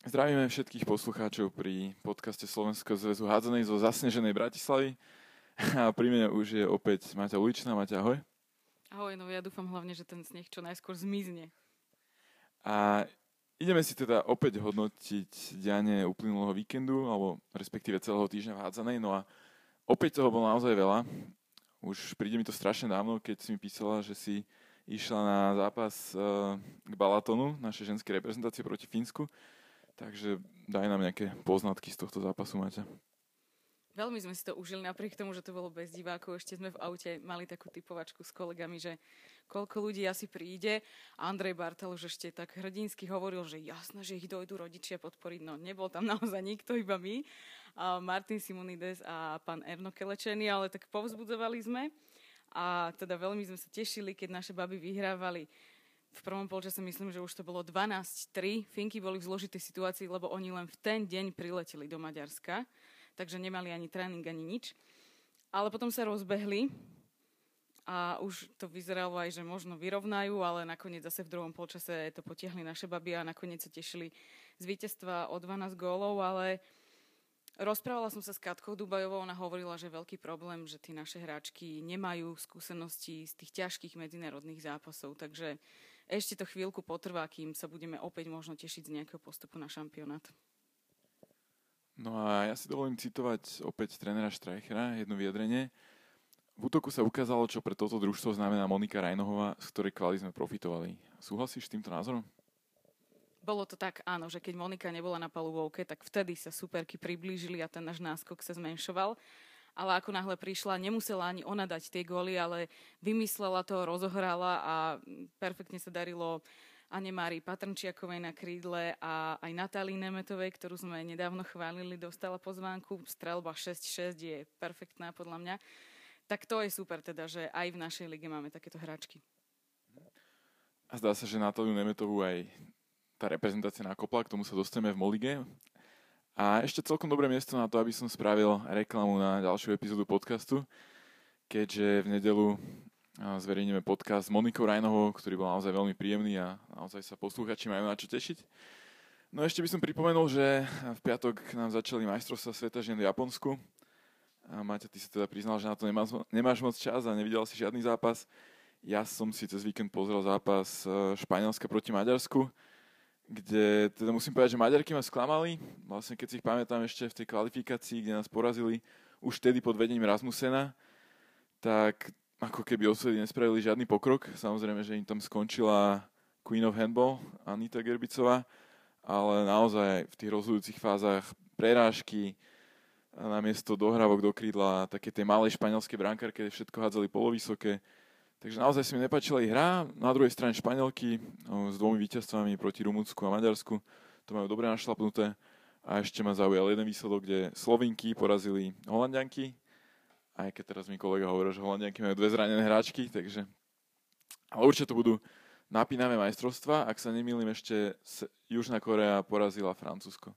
Zdravíme všetkých poslucháčov pri podcaste Slovenského zväzu hádzanej zo zasneženej Bratislavy. A pri mne už je opäť Maťa Uličná. Maťa, ahoj. Ahoj, no ja dúfam hlavne, že ten sneh čo najskôr zmizne. A ideme si teda opäť hodnotiť dianie uplynulého víkendu, alebo respektíve celého týždňa v hádzanej. No a opäť toho bolo naozaj veľa. Už príde mi to strašne dávno, keď si mi písala, že si išla na zápas eh, k Balatonu, našej ženskej reprezentácie proti Fínsku. Takže daj nám nejaké poznatky z tohto zápasu, Maťa. Veľmi sme si to užili, napriek tomu, že to bolo bez divákov. Ešte sme v aute mali takú typovačku s kolegami, že koľko ľudí asi príde. Andrej Bartel už ešte tak hrdinsky hovoril, že jasné, že ich dojdu rodičia podporiť. No nebol tam naozaj nikto, iba my. A Martin Simonides a pán Erno Kelečený, ale tak povzbudzovali sme. A teda veľmi sme sa tešili, keď naše baby vyhrávali v prvom polčase myslím, že už to bolo 12-3. Finky boli v zložitej situácii, lebo oni len v ten deň prileteli do Maďarska, takže nemali ani tréning, ani nič. Ale potom sa rozbehli a už to vyzeralo aj, že možno vyrovnajú, ale nakoniec zase v druhom polčase to potiahli naše baby a nakoniec sa tešili z víťazstva o 12 gólov, ale Rozprávala som sa s Katkou Dubajovou, ona hovorila, že veľký problém, že tí naše hráčky nemajú skúsenosti z tých ťažkých medzinárodných zápasov, takže ešte to chvíľku potrvá, kým sa budeme opäť možno tešiť z nejakého postupu na šampionát. No a ja si dovolím citovať opäť trénera Štrajchera, jedno vyjadrenie. V útoku sa ukázalo, čo pre toto družstvo znamená Monika Rajnohová, z ktorej kvali sme profitovali. Súhlasíš s týmto názorom? Bolo to tak, áno, že keď Monika nebola na palubovke, tak vtedy sa superky priblížili a ten náš náskok sa zmenšoval ale ako náhle prišla, nemusela ani ona dať tie góly, ale vymyslela to, rozohrala a perfektne sa darilo Anemári Patrnčiakovej na krídle a aj Natálii Nemetovej, ktorú sme nedávno chválili, dostala pozvánku. Strelba 6-6 je perfektná podľa mňa. Tak to je super teda, že aj v našej lige máme takéto hráčky. A zdá sa, že Natáliu Nemetovú aj tá reprezentácia nakopla, k tomu sa dostaneme v Molige. A ešte celkom dobré miesto na to, aby som spravil reklamu na ďalšiu epizódu podcastu, keďže v nedelu zverejneme podcast s Monikou Rajnovou, ktorý bol naozaj veľmi príjemný a naozaj sa poslúchači majú na čo tešiť. No ešte by som pripomenul, že v piatok nám začali majstrovstvá sveta žien v Japonsku. A Maťa, ty si teda priznal, že na to nemáš, nemáš moc čas a nevidel si žiadny zápas. Ja som si cez víkend pozrel zápas e, Španielska proti Maďarsku kde teda musím povedať, že Maďarky ma sklamali. Vlastne keď si ich pamätám ešte v tej kvalifikácii, kde nás porazili už vtedy pod vedením Rasmusena, tak ako keby osvedy nespravili žiadny pokrok. Samozrejme, že im tam skončila Queen of Handball, Anita Gerbicová, ale naozaj v tých rozhodujúcich fázach prerážky, namiesto dohrávok do krídla, také tej malej španielskej brankárke, kde všetko hádzali polovysoké, Takže naozaj si mi nepáčila ich hra. Na druhej strane Španielky no, s dvomi víťazstvami proti Rumunsku a Maďarsku. To majú dobre našlapnuté. A ešte ma zaujal jeden výsledok, kde Slovinky porazili Holandianky. Aj keď teraz mi kolega hovoril, že Holandianky majú dve zranené hráčky, takže... Ale určite to budú napínavé majstrovstva. Ak sa nemýlim, ešte Južná Korea porazila Francúzsko.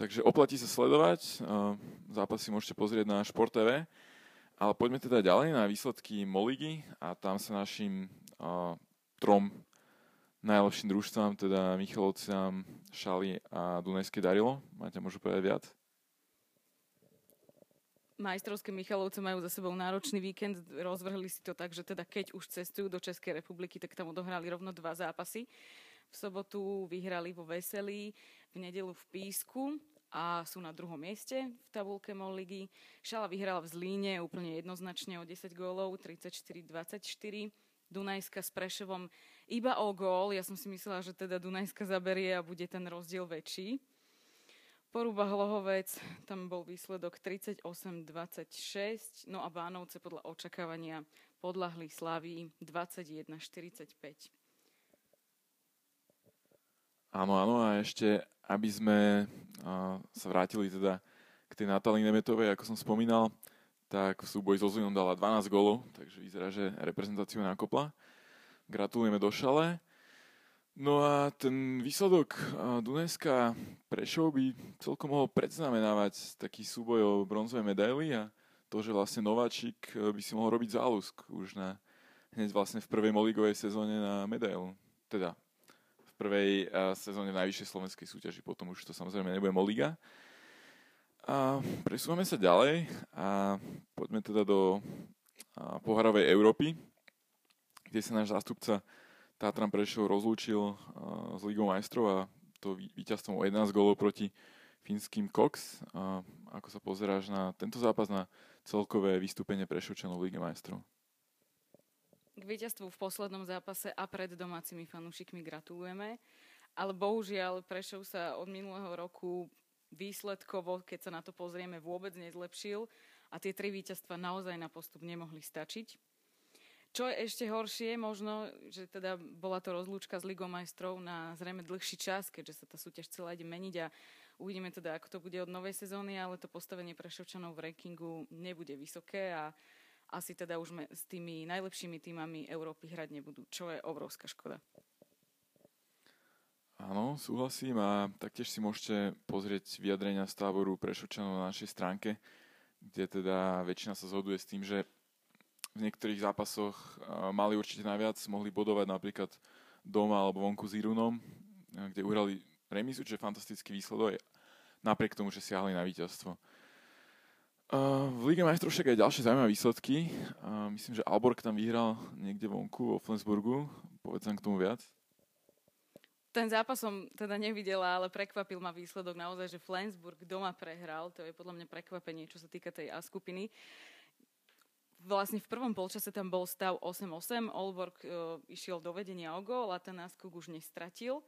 Takže oplatí sa sledovať. Zápasy môžete pozrieť na Šport TV. Ale poďme teda ďalej na výsledky Moligy a tam sa našim uh, trom najlepším družstvám, teda Michalovciam, Šali a Dunajské darilo. Máte môžu povedať viac? Majstrovské Michalovce majú za sebou náročný víkend, rozvrhli si to tak, že teda keď už cestujú do Českej republiky, tak tam odohrali rovno dva zápasy. V sobotu vyhrali vo Veselí, v nedelu v Písku a sú na druhom mieste v tabulke MOL ligy. Šala vyhrala v Zlíne úplne jednoznačne o 10 gólov, 34-24. Dunajska s Prešovom iba o gól. Ja som si myslela, že teda Dunajska zaberie a bude ten rozdiel väčší. Poruba Hlohovec, tam bol výsledok 38-26, no a Bánovce podľa očakávania podľahli Slavii 21-45. Áno, áno, a ešte, aby sme sa vrátili teda k tej Natálii Nemetovej, ako som spomínal, tak v súboji so Zlinom dala 12 golov, takže vyzerá, že reprezentáciu nakopla. Gratulujeme do šale. No a ten výsledok Dunajska Prešov by celkom mohol predznamenávať taký súboj o bronzové medaily a to, že vlastne Nováčik e, by si mohol robiť záľusk už na, hneď vlastne v prvej moligovej sezóne na medailu. Teda prvej sezóne v najvyššej slovenskej súťaži. Potom už to samozrejme nebude Moliga. A presúvame sa ďalej a poďme teda do poharovej Európy, kde sa náš zástupca Tatran Prešov rozlúčil s Ligou majstrov a to víťazstvom o 11 gólov proti finským Cox. A ako sa pozeráš na tento zápas, na celkové vystúpenie Prešovčanov v Lige majstrov? K víťazstvu v poslednom zápase a pred domácimi fanúšikmi gratulujeme, ale bohužiaľ Prešov sa od minulého roku výsledkovo, keď sa na to pozrieme, vôbec nezlepšil a tie tri víťazstva naozaj na postup nemohli stačiť. Čo je ešte horšie, možno, že teda bola to rozlúčka s Ligou majstrov na zrejme dlhší čas, keďže sa tá súťaž celá ide meniť a uvidíme teda, ako to bude od novej sezóny, ale to postavenie Prešovčanov v rankingu nebude vysoké a asi teda už s tými najlepšími týmami Európy hrať nebudú, čo je obrovská škoda. Áno, súhlasím a taktiež si môžete pozrieť vyjadrenia z táboru Prešovčanov na našej stránke, kde teda väčšina sa zhoduje s tým, že v niektorých zápasoch mali určite najviac, mohli bodovať napríklad doma alebo vonku s Irunom, kde uhrali remizu, čo je fantastický výsledok, napriek tomu, že siahli na víťazstvo. V Lige majstrov však aj ďalšie zaujímavé výsledky. Myslím, že Alborg tam vyhral niekde vonku vo Flensburgu. Povedz nám k tomu viac. Ten zápas som teda nevidela, ale prekvapil ma výsledok naozaj, že Flensburg doma prehral. To je podľa mňa prekvapenie, čo sa týka tej A skupiny. Vlastne v prvom polčase tam bol stav 8-8. Olborg uh, išiel do vedenia o gól a ten náskok už nestratil.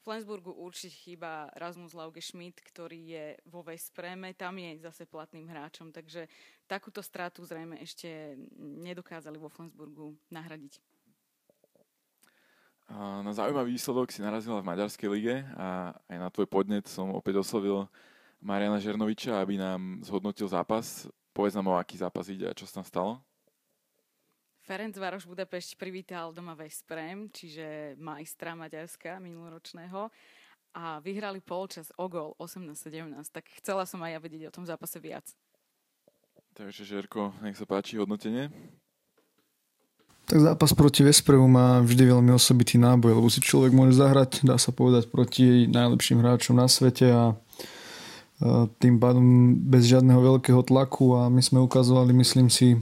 Flensburgu určite chýba Rasmus Lauge Schmidt, ktorý je vo Vespreme, tam je zase platným hráčom, takže takúto stratu zrejme ešte nedokázali vo Flensburgu nahradiť. Na zaujímavý výsledok si narazila v Maďarskej lige a aj na tvoj podnet som opäť oslovil Mariana Žernoviča, aby nám zhodnotil zápas. Povedz nám, o aký zápas ide a čo sa tam stalo. Ferenc Varoš Budapešť privítal doma Vesprem, čiže majstra Maďarska minuloročného a vyhrali polčas o gol 18-17, tak chcela som aj ja vedieť o tom zápase viac. Takže Žerko, nech sa páči hodnotenie. Tak zápas proti Vespremu má vždy veľmi osobitý náboj, lebo si človek môže zahrať, dá sa povedať, proti najlepším hráčom na svete a tým pádom bez žiadneho veľkého tlaku a my sme ukazovali, myslím si,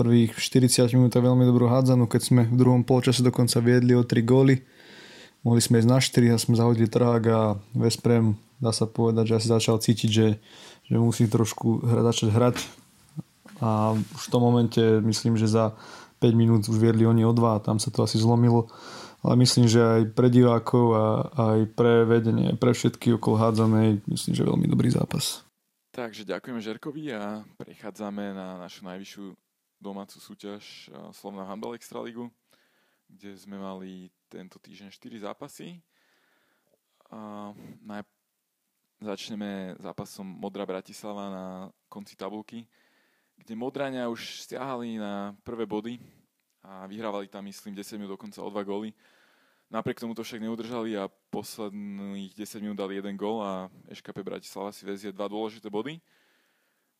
prvých 40 minút veľmi dobrú hádzanú, keď sme v druhom polčase dokonca viedli o 3 góly. Mohli sme ísť na 4 a sme zahodili trák a Vesprem dá sa povedať, že asi začal cítiť, že, že musí trošku hra, začať hrať a už v tom momente myslím, že za 5 minút už viedli oni o 2 a tam sa to asi zlomilo. Ale myslím, že aj pre divákov a aj pre vedenie, pre všetky okolo hádzanej, myslím, že veľmi dobrý zápas. Takže ďakujeme Žerkovi a prechádzame na našu najvyššiu domácu súťaž Slovná Handball Extraligu, kde sme mali tento týždeň 4 zápasy. A naj... Začneme zápasom Modra Bratislava na konci tabulky, kde Modraňa už stiahali na prvé body a vyhrávali tam, myslím, 10 minút dokonca o 2 góly. Napriek tomu to však neudržali a posledných 10 minút dali jeden gól a EŠKP Bratislava si vezie dva dôležité body,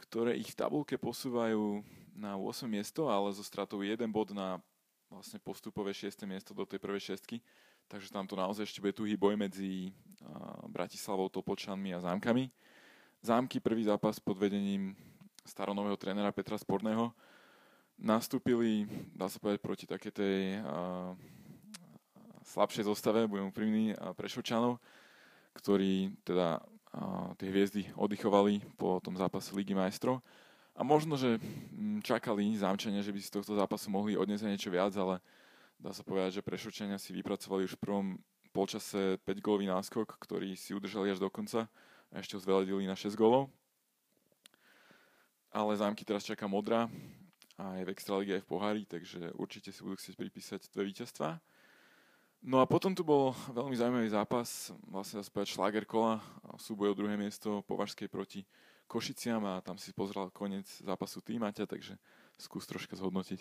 ktoré ich v tabulke posúvajú na 8 miesto, ale zo stratou jeden bod na vlastne postupové 6. miesto do tej prvej šestky. Takže tam to naozaj ešte bude tuhý boj medzi Bratislavou, Topočanmi a Zámkami. Zámky prvý zápas pod vedením staronového trénera Petra Sporného nastúpili, dá sa povedať, proti také tej slabšej zostave, budem úprimný, Prešovčanov, ktorí teda tie hviezdy oddychovali po tom zápase Ligy majstrov. A možno, že mm, čakali zámčania, že by si z tohto zápasu mohli odniesť niečo viac, ale dá sa povedať, že Prešovčania si vypracovali už v prvom polčase 5 gólový náskok, ktorý si udržali až do konca a ešte ho zveladili na 6 gólov. Ale zámky teraz čaká modrá a je v Extralíge aj v pohári, takže určite si budú chcieť pripísať dve víťazstva. No a potom tu bol veľmi zaujímavý zápas, vlastne sa povedať šláger kola, súboj o druhé miesto Považskej proti Košiciam a tam si pozrel koniec zápasu tým, Maťa, takže skús troška zhodnotiť.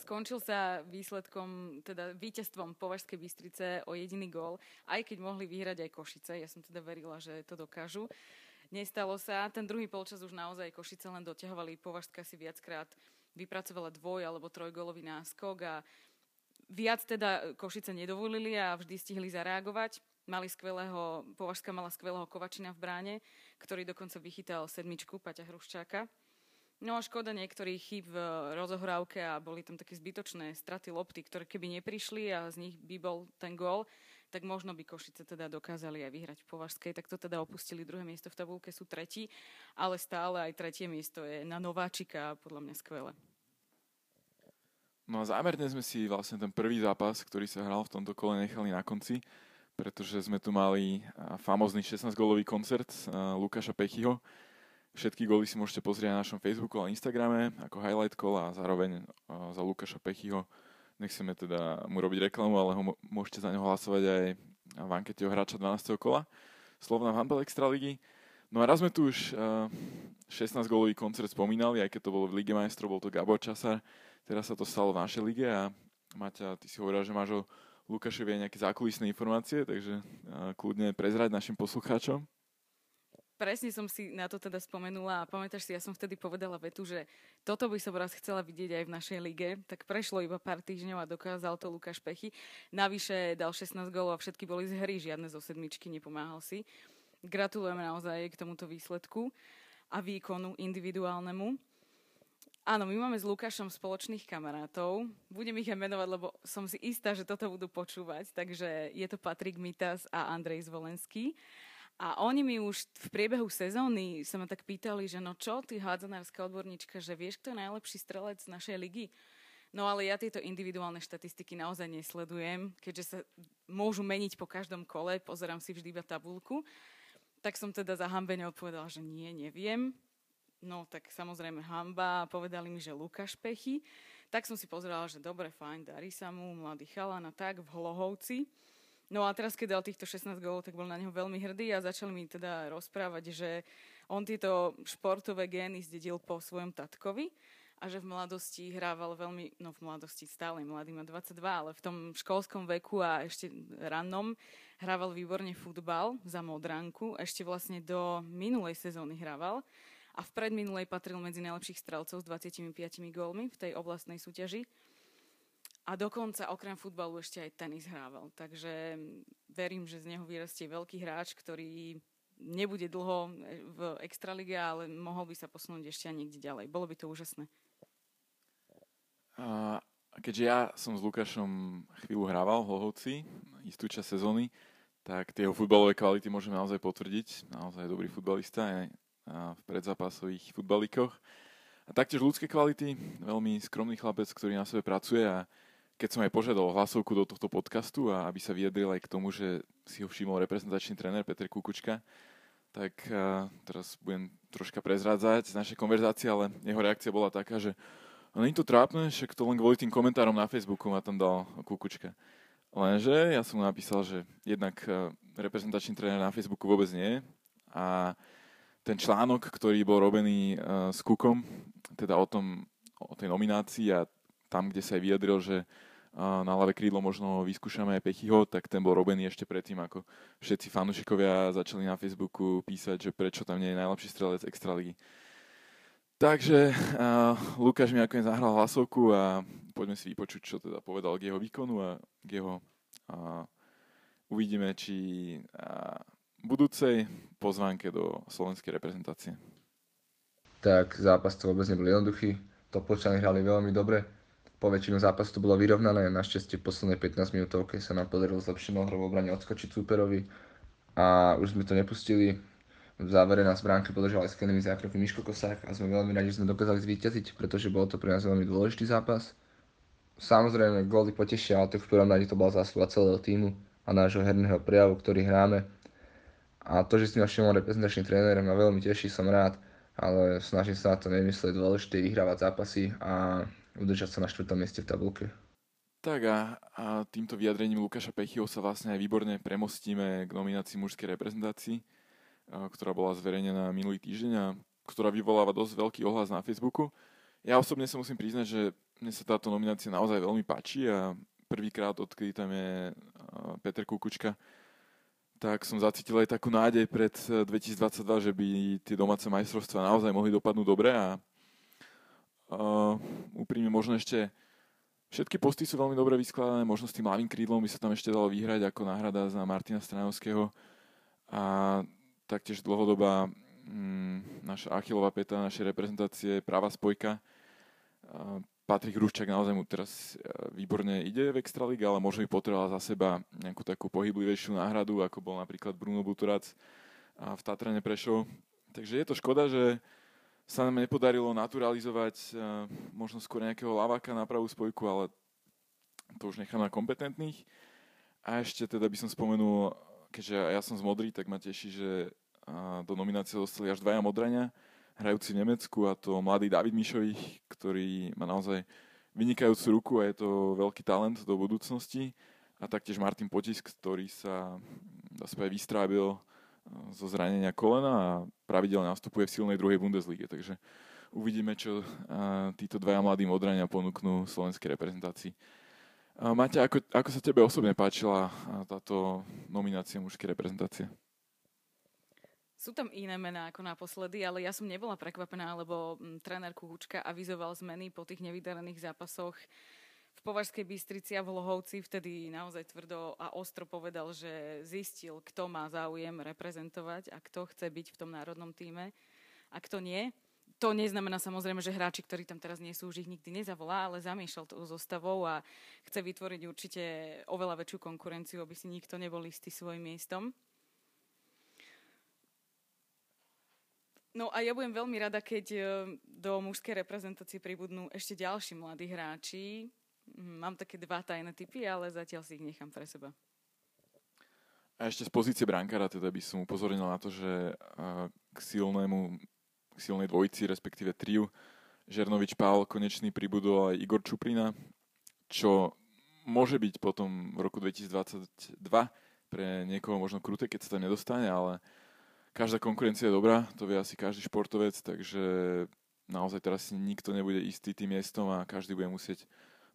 Skončil sa výsledkom, teda víťazstvom Považskej Bystrice o jediný gól, aj keď mohli vyhrať aj Košice. Ja som teda verila, že to dokážu. Nestalo sa. Ten druhý polčas už naozaj Košice len doťahovali. Považská si viackrát vypracovala dvoj alebo trojgólový náskok a viac teda Košice nedovolili a vždy stihli zareagovať. Mali skvelého, Považská mala skvelého Kovačina v bráne, ktorý dokonca vychytal sedmičku Paťa Hruščáka. No a škoda niektorých chýb v rozohrávke a boli tam také zbytočné straty lopty, ktoré keby neprišli a z nich by bol ten gól, tak možno by Košice teda dokázali aj vyhrať v Považskej. Tak to teda opustili druhé miesto v tabulke, sú tretí, ale stále aj tretie miesto je na Nováčika a podľa mňa skvelé. No a zámerne sme si vlastne ten prvý zápas, ktorý sa hral v tomto kole, nechali na konci, pretože sme tu mali famózny 16-gólový koncert Lukáša Pechyho, Všetky góly si môžete pozrieť na našom Facebooku a Instagrame ako highlight call a zároveň za Lukáša Pechyho nechceme teda mu robiť reklamu, ale ho môžete za neho hlasovať aj v ankete o hráča 12. kola Slovna v Handball Extraligy. No a raz sme tu už 16-gólový koncert spomínali, aj keď to bolo v Lige majstrov, bol to Gabor Časar. Teraz sa to stalo v našej lige a Maťa, ty si hovoril, že máš o Lukášovi aj nejaké zákulisné informácie, takže kľudne prezrať našim poslucháčom presne som si na to teda spomenula a pamätáš si, ja som vtedy povedala vetu, že toto by som raz chcela vidieť aj v našej lige, tak prešlo iba pár týždňov a dokázal to Lukáš Pechy. Navyše dal 16 gólov a všetky boli z hry, žiadne zo sedmičky, nepomáhal si. Gratulujeme naozaj k tomuto výsledku a výkonu individuálnemu. Áno, my máme s Lukášom spoločných kamarátov. Budem ich aj menovať, lebo som si istá, že toto budú počúvať. Takže je to Patrik Mitas a Andrej Zvolenský. A oni mi už v priebehu sezóny sa ma tak pýtali, že no čo, ty hádzanárska odborníčka, že vieš, kto je najlepší strelec našej ligy? No ale ja tieto individuálne štatistiky naozaj nesledujem, keďže sa môžu meniť po každom kole, pozerám si vždy iba tabulku. Tak som teda za hambene odpovedala, že nie, neviem. No tak samozrejme hamba, povedali mi, že Lukáš Pechy. Tak som si pozerala, že dobre, fajn, darí sa mu, mladý chalan a tak v Hlohovci. No a teraz, keď dal týchto 16 gólov, tak bol na neho veľmi hrdý a začali mi teda rozprávať, že on tieto športové gény zdedil po svojom tatkovi a že v mladosti hrával veľmi, no v mladosti stále mladý, má 22, ale v tom školskom veku a ešte rannom hrával výborne futbal za Modránku. Ešte vlastne do minulej sezóny hrával a v predminulej patril medzi najlepších strelcov s 25 gólmi v tej oblastnej súťaži. A dokonca okrem futbalu ešte aj tenis hrával. Takže verím, že z neho vyrastie veľký hráč, ktorý nebude dlho v Extralige, ale mohol by sa posunúť ešte niekde ďalej. Bolo by to úžasné. A keďže ja som s Lukášom chvíľu hrával v Hlohovci, istú časť sezóny, tak tie futbalové kvality môžem naozaj potvrdiť. Naozaj dobrý futbalista aj v predzápasových futbalíkoch. A taktiež ľudské kvality, veľmi skromný chlapec, ktorý na sebe pracuje a keď som aj požiadal hlasovku do tohto podcastu a aby sa vyjadril aj k tomu, že si ho všimol reprezentačný tréner Peter Kukučka, tak teraz budem troška prezrádzať z našej konverzácie, ale jeho reakcia bola taká, že no, je to trápne, však to len kvôli tým komentárom na Facebooku ma tam dal Kukučka. Lenže ja som mu napísal, že jednak reprezentačný tréner na Facebooku vôbec nie a ten článok, ktorý bol robený uh, s Kukom, teda o tom, o tej nominácii a tam, kde sa aj vyjadril, že na ľavé krídlo možno vyskúšame aj Pechyho, tak ten bol robený ešte predtým, ako všetci fanúšikovia začali na Facebooku písať, že prečo tam nie je najlepší strelec Extraligy. Takže uh, Lukáš mi nakoniec zahral hlasovku a poďme si vypočuť, čo teda povedal k jeho výkonu a k jeho uh, uvidíme, či uh, budúcej pozvánke do slovenskej reprezentácie. Tak zápas to vôbec nebol jednoduchý. Topolčani hrali veľmi dobre po väčšinu zápasu to bolo vyrovnané, našťastie v poslednej 15 minútovke sa nám podarilo zlepšenou hrou obrane odskočiť súperovi a už sme to nepustili. V závere nás bránke podržal aj skvelými zákroky Miško Kosák a sme veľmi radi, že sme dokázali zvíťaziť, pretože bol to pre nás veľmi dôležitý zápas. Samozrejme, góly potešia, ale to v prvom rade to bola zásluha celého týmu a nášho herného prejavu, ktorý hráme. A to, že si ma všimol reprezentačný tréner, ma veľmi teší, som rád, ale snažím sa na to nemyslieť dôležité vyhrávať zápasy a udržať sa na štvrtom mieste v tabulke. Tak a, a týmto vyjadrením Lukáša Pechyho sa vlastne aj výborne premostíme k nominácii mužskej reprezentácii, ktorá bola zverejnená minulý týždeň a ktorá vyvoláva dosť veľký ohlas na Facebooku. Ja osobne sa musím priznať, že mne sa táto nominácia naozaj veľmi páči a prvýkrát, odkedy tam je Peter Kukučka, tak som zacítil aj takú nádej pred 2022, že by tie domáce majstrovstvá naozaj mohli dopadnúť dobre a Uh, úprimne možno ešte Všetky posty sú veľmi dobre vyskladané, možno s tým ľavým krídlom by sa tam ešte dalo vyhrať ako náhrada za Martina Stranovského. A taktiež dlhodobá mm, naša achilová peta našej reprezentácie, práva spojka. A Patrik Ruščák naozaj mu teraz e, výborne ide v Extralíge, ale možno by potreboval za seba nejakú takú pohyblivejšiu náhradu, ako bol napríklad Bruno Buturac v Tatrane Prešov. Takže je to škoda, že sa nám nepodarilo naturalizovať uh, možno skôr nejakého laváka na pravú spojku, ale to už nechám na kompetentných. A ešte teda by som spomenul, keďže ja som z Modry, tak ma teší, že do nominácie dostali až dvaja Modraňa, hrajúci v Nemecku a to mladý David Mišových, ktorý má naozaj vynikajúcu ruku a je to veľký talent do budúcnosti. A taktiež Martin Potisk, ktorý sa sa vystrábil zo zranenia kolena a pravidelne nastupuje v silnej druhej Bundeslige. Takže uvidíme, čo títo dvaja mladí modrania ponúknú slovenskej reprezentácii. Maťa, ako, ako sa tebe osobne páčila táto nominácia mužskej reprezentácie? Sú tam iné mená ako naposledy, ale ja som nebola prekvapená, lebo tréner Kuhučka avizoval zmeny po tých nevydarených zápasoch v Považskej Bystrici a v Lohovci vtedy naozaj tvrdo a ostro povedal, že zistil, kto má záujem reprezentovať a kto chce byť v tom národnom týme a kto nie. To neznamená samozrejme, že hráči, ktorí tam teraz nie sú, už ich nikdy nezavolá, ale zamiešal tou zostavou a chce vytvoriť určite oveľa väčšiu konkurenciu, aby si nikto nebol istý svojim miestom. No a ja budem veľmi rada, keď eh, do mužskej reprezentácie pribudnú ešte ďalší mladí hráči, Mm, mám také dva tajné typy, ale zatiaľ si ich nechám pre seba. A ešte z pozície brankára teda by som upozornil na to, že k silnému, k silnej dvojici, respektíve triu, Žernovič Pál konečný pribudol aj Igor Čuprina, čo môže byť potom v roku 2022 pre niekoho možno kruté, keď sa tam nedostane, ale každá konkurencia je dobrá, to vie asi každý športovec, takže naozaj teraz si nikto nebude istý tým miestom a každý bude musieť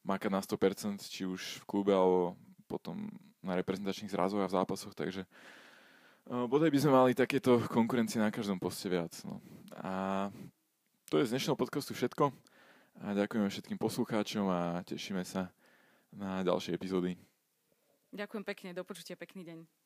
makať na 100%, či už v klube, alebo potom na reprezentačných zrazoch a v zápasoch, takže uh, bodaj by sme mali takéto konkurencie na každom poste viac. No. A to je z dnešného podcastu všetko. A ďakujeme všetkým poslucháčom a tešíme sa na ďalšie epizódy. Ďakujem pekne, do počutia, pekný deň.